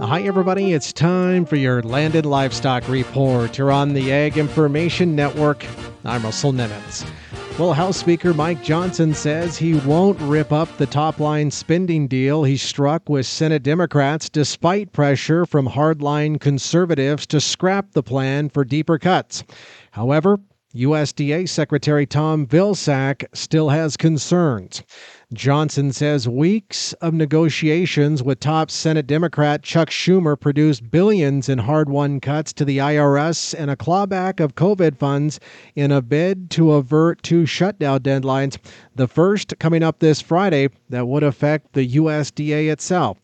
Hi, everybody. It's time for your landed livestock report. You're on the Ag Information Network. I'm Russell Nemitz. Well, House Speaker Mike Johnson says he won't rip up the top line spending deal he struck with Senate Democrats despite pressure from hardline conservatives to scrap the plan for deeper cuts. However, USDA Secretary Tom Vilsack still has concerns. Johnson says weeks of negotiations with top Senate Democrat Chuck Schumer produced billions in hard won cuts to the IRS and a clawback of COVID funds in a bid to avert two shutdown deadlines, the first coming up this Friday that would affect the USDA itself.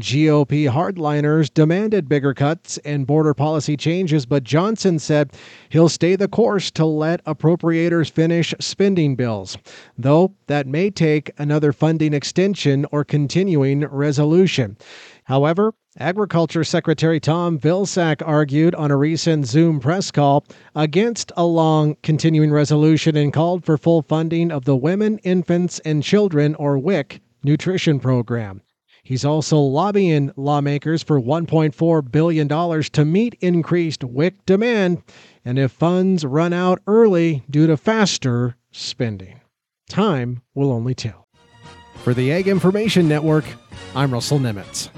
GOP hardliners demanded bigger cuts and border policy changes, but Johnson said he'll stay the course to let appropriators finish spending bills, though that may take an another funding extension or continuing resolution. However, Agriculture Secretary Tom Vilsack argued on a recent Zoom press call against a long continuing resolution and called for full funding of the Women, Infants, and Children, or WIC, nutrition program. He's also lobbying lawmakers for $1.4 billion to meet increased WIC demand and if funds run out early due to faster spending. Time will only tell. For the Ag Information Network, I'm Russell Nemitz.